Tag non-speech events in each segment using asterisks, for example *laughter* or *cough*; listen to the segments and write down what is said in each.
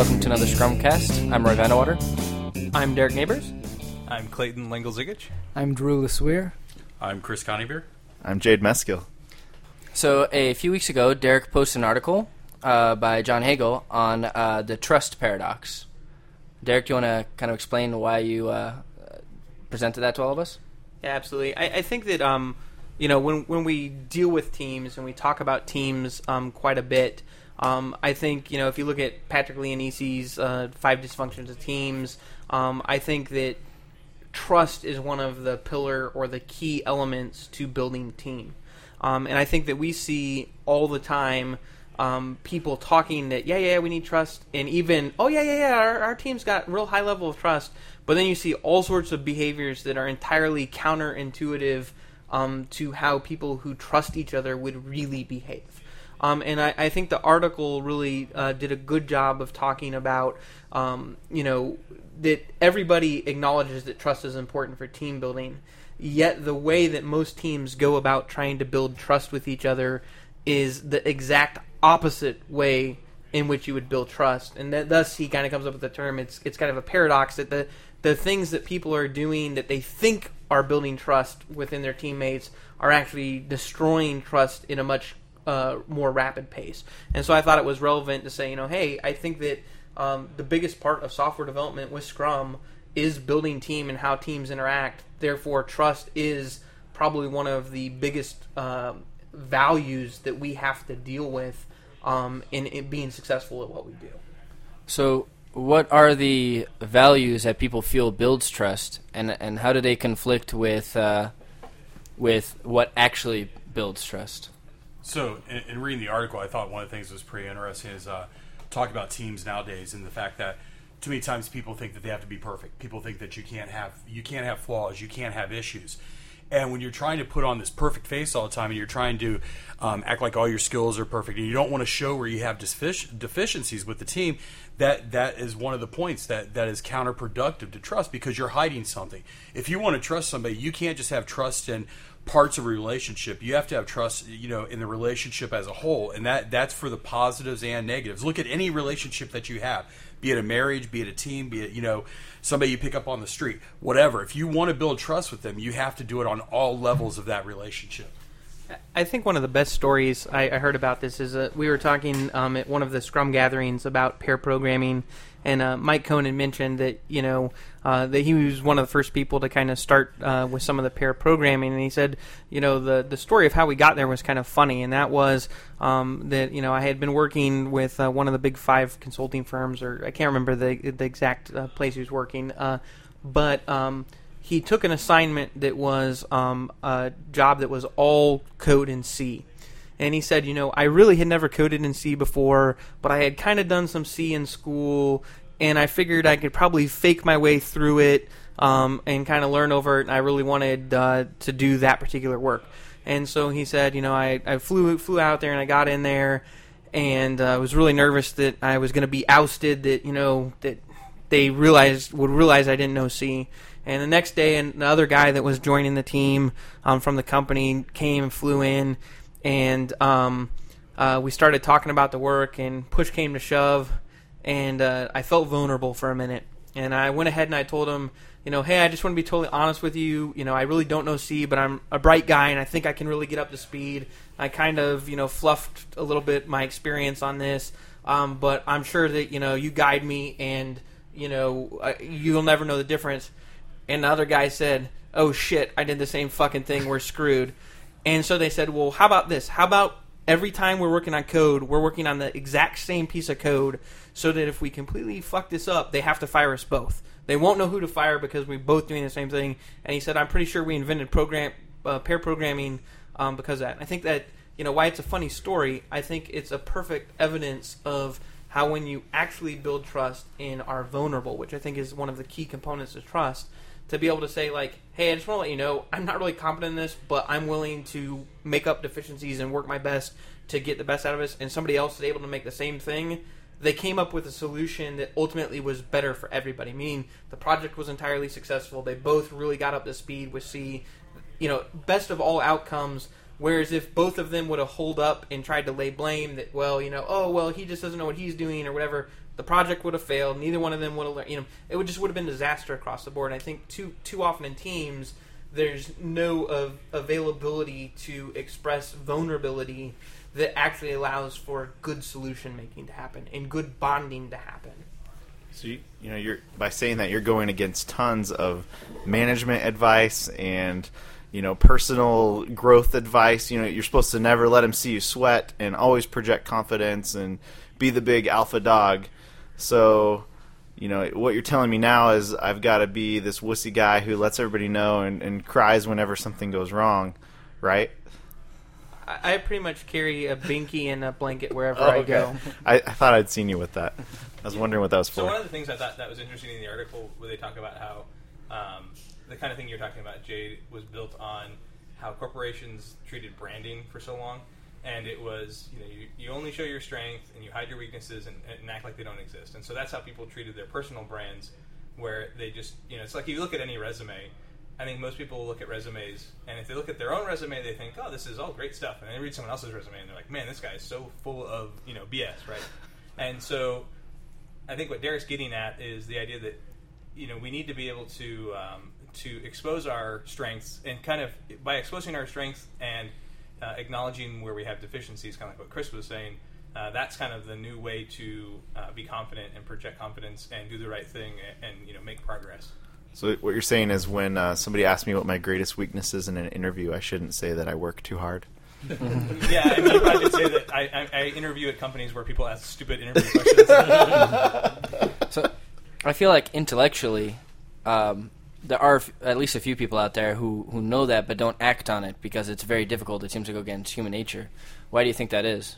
welcome to another Scrumcast. I'm Roy van de Water. I'm Derek Neighbors. I'm Clayton Lengel-Zigich. I'm Drew LeSueur. I'm Chris Coneybeer. I'm Jade Meskill. So, a few weeks ago, Derek posted an article uh, by John Hagel on uh, the trust paradox. Derek, do you want to kind of explain why you uh, presented that to all of us? Yeah, absolutely. I, I think that um, you know when when we deal with teams and we talk about teams um, quite a bit. Um, I think you know if you look at Patrick Lencioni's uh, five dysfunctions of teams, um, I think that trust is one of the pillar or the key elements to building team. Um, and I think that we see all the time um, people talking that yeah yeah we need trust. And even oh yeah yeah yeah our, our team's got real high level of trust. But then you see all sorts of behaviors that are entirely counterintuitive um, to how people who trust each other would really behave um, and I, I, think the article really uh, did a good job of talking about um, you know that everybody acknowledges that trust is important for team building yet the way that most teams go about trying to build trust with each other is the exact opposite way in which you would build trust, and that, thus he kind of comes up with the term. It's it's kind of a paradox that the the things that people are doing that they think are building trust within their teammates are actually destroying trust in a much uh, more rapid pace. And so I thought it was relevant to say, you know, hey, I think that um, the biggest part of software development with Scrum is building team and how teams interact. Therefore, trust is probably one of the biggest um, values that we have to deal with um, in, in being successful at what we do. So, what are the values that people feel builds trust, and and how do they conflict with uh, with what actually builds trust? So, in, in, reading the article, I thought one of the things that was pretty interesting is uh, talk about teams nowadays and the fact that too many times people think that they have to be perfect. People think that you can't have you can't have flaws, you can't have issues. And when you're trying to put on this perfect face all the time, and you're trying to um, act like all your skills are perfect, and you don't want to show where you have defic- deficiencies with the team, that that is one of the points that that is counterproductive to trust because you're hiding something. If you want to trust somebody, you can't just have trust in parts of a relationship. You have to have trust, you know, in the relationship as a whole, and that that's for the positives and negatives. Look at any relationship that you have be it a marriage, be it a team, be it, you know, somebody you pick up on the street, whatever. If you want to build trust with them, you have to do it on all levels of that relationship. I think one of the best stories I, I heard about this is uh, we were talking um, at one of the Scrum gatherings about pair programming and uh, Mike Cohn mentioned that you know uh, that he was one of the first people to kind of start uh, with some of the pair programming, and he said, you know, the the story of how we got there was kind of funny, and that was um, that you know I had been working with uh, one of the big five consulting firms, or I can't remember the the exact uh, place he was working, but. Um, he took an assignment that was um, a job that was all code in C and he said, you know, I really had never coded in C before, but I had kind of done some C in school, and I figured I could probably fake my way through it um, and kind of learn over it. And I really wanted uh, to do that particular work. And so he said, you know, I, I flew flew out there and I got in there, and uh, I was really nervous that I was going to be ousted. That you know that they realized would realize I didn't know C. And the next day, another guy that was joining the team um, from the company came and flew in and um, uh, we started talking about the work, and push came to shove, and uh, I felt vulnerable for a minute, and I went ahead and I told him, you know, hey, I just want to be totally honest with you. You know, I really don't know C, but I'm a bright guy, and I think I can really get up to speed. I kind of, you know, fluffed a little bit my experience on this, um, but I'm sure that you know you guide me, and you know you'll never know the difference. And the other guy said, "Oh shit, I did the same fucking thing. We're screwed." And so they said, well, how about this? How about every time we're working on code, we're working on the exact same piece of code so that if we completely fuck this up, they have to fire us both. They won't know who to fire because we're both doing the same thing. And he said, I'm pretty sure we invented program uh, pair programming um, because of that. I think that, you know, why it's a funny story, I think it's a perfect evidence of how when you actually build trust and are vulnerable, which I think is one of the key components of trust – to be able to say like, hey, I just want to let you know I'm not really competent in this, but I'm willing to make up deficiencies and work my best to get the best out of us. And somebody else is able to make the same thing. They came up with a solution that ultimately was better for everybody. Meaning the project was entirely successful. They both really got up to speed with C. You know, best of all outcomes. Whereas if both of them would have holed up and tried to lay blame that, well, you know, oh well, he just doesn't know what he's doing or whatever, the project would have failed. Neither one of them would have learned. You know, it would just would have been disaster across the board. And I think too too often in teams, there's no of availability to express vulnerability that actually allows for good solution making to happen and good bonding to happen. So you, you know, you're by saying that you're going against tons of management advice and you know personal growth advice. You know, you're supposed to never let them see you sweat and always project confidence and be the big alpha dog. So, you know, what you're telling me now is I've got to be this wussy guy who lets everybody know and, and cries whenever something goes wrong, right? I, I pretty much carry a binky and a blanket wherever Oh, I okay. go. I, I thought I'd seen you with that. I was wondering what that was for. So one of the things I thought that was interesting in the article where they talk about how um, the kind of thing you're talking about, Jade, was built on how corporations treated branding for so long, and it was you know you, you only show your strength and you hide your weaknesses and, and act like they don't exist, and so that's how people treated their personal brands, where they just you know it's like you look at any resume. I think most people look at resumes, and if they look at their own resume, they think, "Oh, this is all great stuff," and they read someone else's resume, and they're like, "Man, this guy is so full of you know BS," right? *laughs* And so I think what Derek's getting at is the idea that you know we need to be able to um, to expose our strengths and kind of by exposing our strengths and uh, acknowledging where we have deficiencies, kind of like what Chris was saying. Uh, that's kind of the new way to uh, be confident and project confidence and do the right thing and, and you know make progress. So what you're saying is when uh, somebody asks me what my greatest weakness is in an interview, I shouldn't say that I work too hard. *laughs* yeah, I mean, you probably should say that I, I, I interview at companies where people ask stupid interview questions. *laughs* So, I feel like intellectually, um, there are at least a few people out there who, who know that but don't act on it because it's very difficult. It seems to go against human nature. Why do you think that is?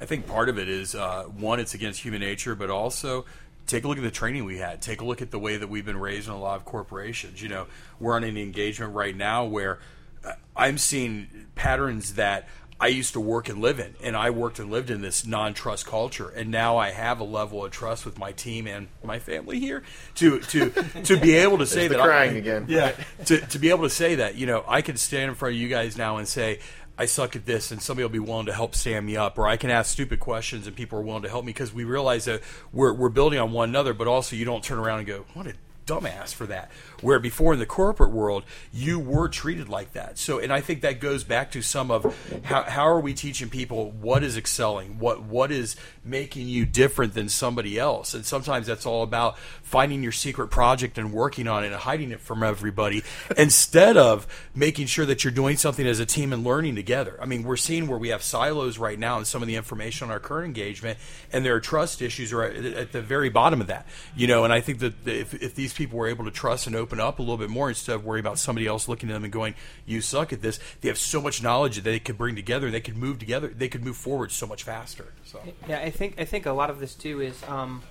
I think part of it is uh, one, it's against human nature, but also take a look at the training we had. Take a look at the way that we've been raised in a lot of corporations. You know, we're on an engagement right now where uh, I'm seeing patterns that I used to work and live in, and I worked and lived in this non-trust culture, and now I have a level of trust with my team and my family here to to to be able to say that I- crying again. yeah, to, to be able to say that, you know, I can stand in front of you guys now and say, I suck at this, and somebody will be willing to help stand me up, or I can ask stupid questions and people are willing to help me because we realize that we're, we're building on one another, but also you don't turn around and go, what a dumbass for that. Where before in the corporate world, you were treated like that. So, and I think that goes back to some of how, how are we teaching people what is excelling, what what is making you different than somebody else, and sometimes that's all about finding your secret project and working on it and hiding it from everybody *laughs* instead of making sure that you're doing something as a team and learning together. I mean, we're seeing where we have silos right now in some of the information on our current engagement, and there are trust issues right at at the very bottom of that. You know, and I think that if, if these people were able to trust and open up a little bit more instead of worrying about somebody else looking at them and going, "You suck at this," they have so much knowledge that they could bring together. They could move together. They could move forward so much faster. So. Yeah, I think I think a lot of this too is um,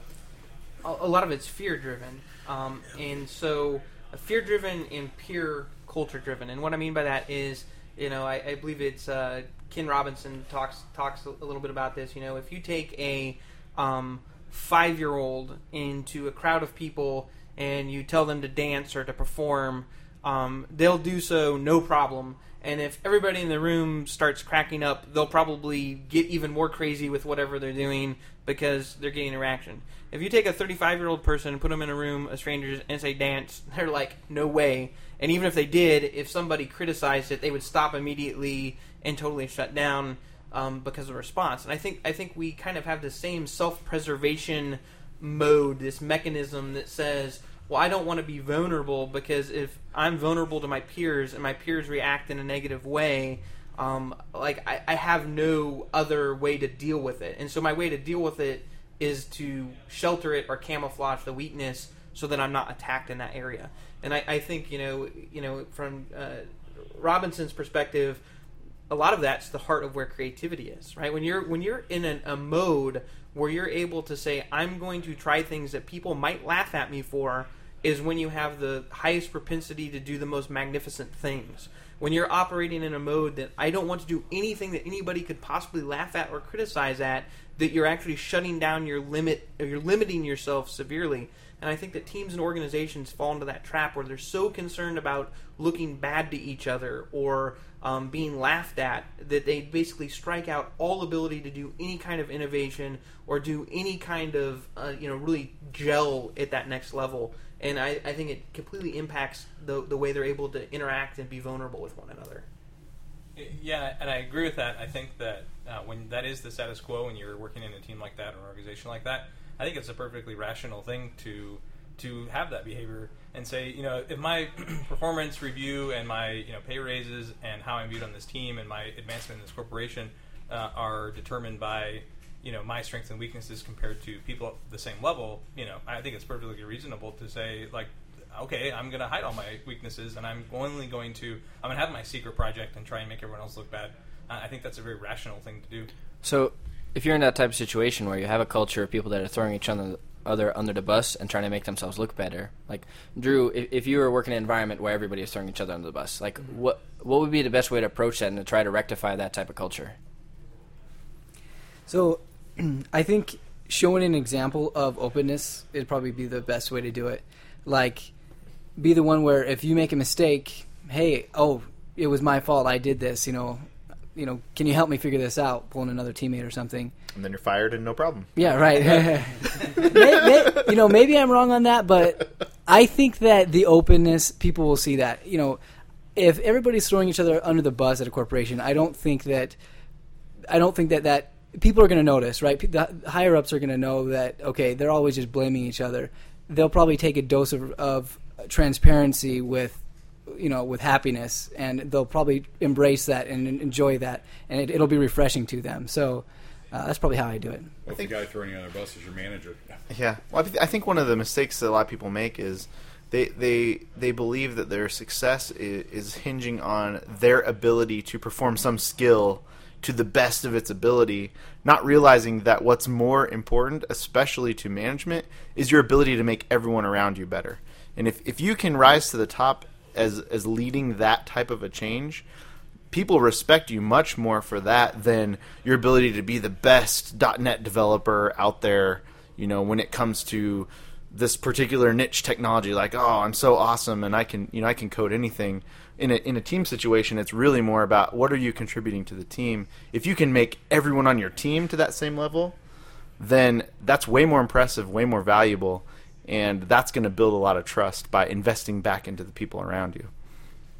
a, a lot of it's fear driven, um, and so fear driven and peer culture driven. And what I mean by that is, you know, I, I believe it's uh, Ken Robinson talks talks a little bit about this. You know, if you take a um, five year old into a crowd of people and you tell them to dance or to perform, um, they'll do so no problem. And if everybody in the room starts cracking up, they'll probably get even more crazy with whatever they're doing because they're getting a reaction. If you take a 35 year old person and put them in a room of strangers and say dance, *laughs* they're like, no way. And even if they did, if somebody criticized it, they would stop immediately and totally shut down um, because of response. And I think I think we kind of have the same self preservation mode, this mechanism that says, well, I don't want to be vulnerable because if I'm vulnerable to my peers and my peers react in a negative way, um, like I, I have no other way to deal with it. And so my way to deal with it is to shelter it or camouflage the weakness so that I'm not attacked in that area. And I, I think you know, you know, from uh, Robinson's perspective, a lot of that's the heart of where creativity is, right? When you're when you're in an, a mode where you're able to say, "I'm going to try things that people might laugh at me for," is when you have the highest propensity to do the most magnificent things. when you're operating in a mode that I don't want to do anything that anybody could possibly laugh at or criticize at, that you're actually shutting down your limit, or you're limiting yourself severely. And I think that teams and organizations fall into that trap where they're so concerned about looking bad to each other or um, being laughed at that they basically strike out all ability to do any kind of innovation or do any kind of uh, you know really gel at that next level. And I, I think it completely impacts the the way they're able to interact and be vulnerable with one another. Yeah, and I agree with that. I think that uh, when that is the status quo, when you're working in a team like that or an organization like that, I think it's a perfectly rational thing to to have that behavior and say, you know, if my *clears throat* performance review and my you know pay raises and how I'm viewed on this team and my advancement in this corporation uh, are determined by you know my strengths and weaknesses compared to people at the same level, you know, I think it's perfectly reasonable to say like, okay, I'm to hide all my weaknesses and I'm only going to I'm to have my secret project and try and make everyone else look bad. I think that's a very rational thing to do. So, if you're in that type of situation where you have a culture of people that are throwing each other other under the bus and trying to make themselves look better, like Drew, if, if you were working in an environment where everybody is throwing each other under the bus, like mm-hmm. what what would be the best way to approach that and to try to rectify that type of culture? So, *clears throat* I think showing an example of openness would probably be the best way to do it. Like, be the one where if you make a mistake, hey, oh, it was my fault. I did this. You know, you know, can you help me figure this out? Pulling another teammate or something. And then you're fired and no problem. Yeah, right. *laughs* may, may, you know, maybe I'm wrong on that, but I think that the openness, people will see that. You know, if everybody's throwing each other under the bus at a corporation, I don't think that, I don't think that that people are going to notice, right? The higher ups are going to know that okay, they're always just blaming each other. They'll probably take a dose of, of transparency with you know with happiness and they'll probably embrace that and enjoy that and it, will be refreshing to them so uh, that's probably how I do it. Well, the guy throwing you on the bus is your manager. *laughs* Yeah, well, I, th- I think one of the mistakes that a lot of people make is they they they believe that their success is, is hinging on their ability to perform some skill to the best of its ability, not realizing that what's more important, especially to management, is your ability to make everyone around you better. And if, if you can rise to the top as as leading that type of a change, people respect you much more for that than your ability to be the best .NET developer out there. You know, when it comes to this particular niche technology, like oh, I'm so awesome and I can you know I can code anything. In a in a team situation, it's really more about what are you contributing to the team. If you can make everyone on your team to that same level, then that's way more impressive, way more valuable, and that's going to build a lot of trust by investing back into the people around you.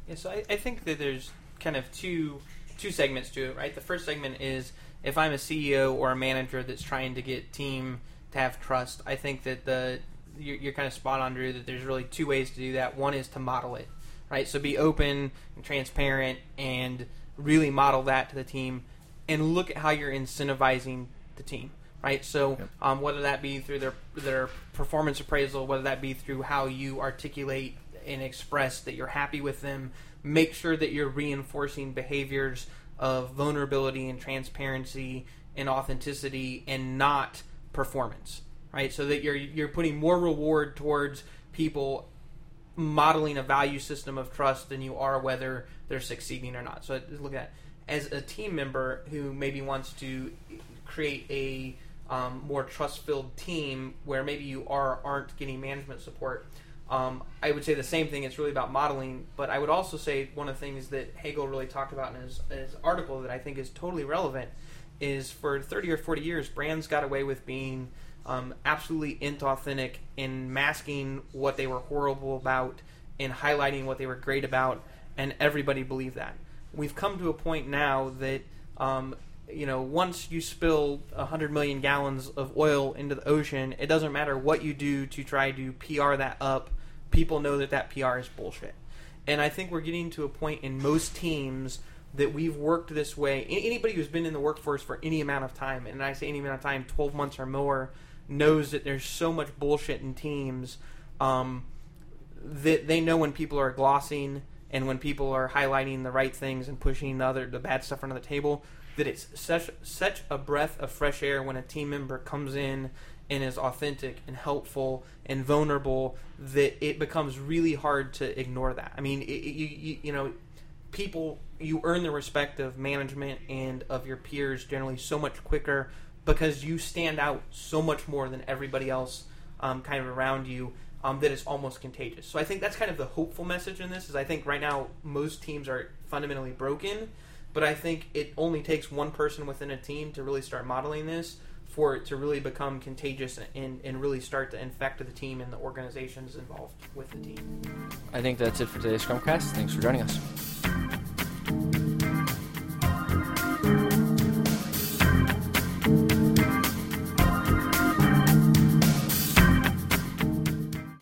Yeah, so I, I think that there's kind of two two segments to it, right? The first segment is if I'm a CEO or a manager that's trying to get team to have trust. I think that the you're, you're kind of spot on, Drew. That there's really two ways to do that. One is to model it, right? So be open and transparent, and really model that to the team, and look at how you're incentivizing the team, right? So yep. um, whether that be through their their performance appraisal, whether that be through how you articulate and express that you're happy with them, make sure that you're reinforcing behaviors of vulnerability and transparency and authenticity and not performance right so that you're you're putting more reward towards people modeling a value system of trust than you are whether they're succeeding or not so look at as a team member who maybe wants to create a um, more trust filled team where maybe you are aren't getting management support um, I would say the same thing. It's really about modeling, but I would also say one of the things that Hagel really talked about in his, his article that I think is totally relevant is for 30 or 40 years, brands got away with being um, absolutely inauthentic in masking what they were horrible about and highlighting what they were great about, and everybody believed that. We've come to a point now that um, you know, once you spill 100 million gallons of oil into the ocean, it doesn't matter what you do to try to PR that up. People know that that PR is bullshit. And I think we're getting to a point in most teams that we've worked this way. Anybody who's been in the workforce for any amount of time, and I say any amount of time, 12 months or more, knows that there's so much bullshit in teams um, that they know when people are glossing and when people are highlighting the right things and pushing the other the bad stuff under the table that it's such such a breath of fresh air when a team member comes in and is authentic and helpful and vulnerable that it becomes really hard to ignore that. I mean, it, you, you, you know, people you earn the respect of management and of your peers generally so much quicker because you stand out so much more than everybody else um, kind of around you um, that it's almost contagious. So I think that's kind of the hopeful message in this. Is I think right now most teams are fundamentally broken, but I think it only takes one person within a team to really start modeling this for it to really become contagious and, and really start to infect the team and the organizations involved with the team. I think that's it for today's Scrumcast. Thanks for joining us.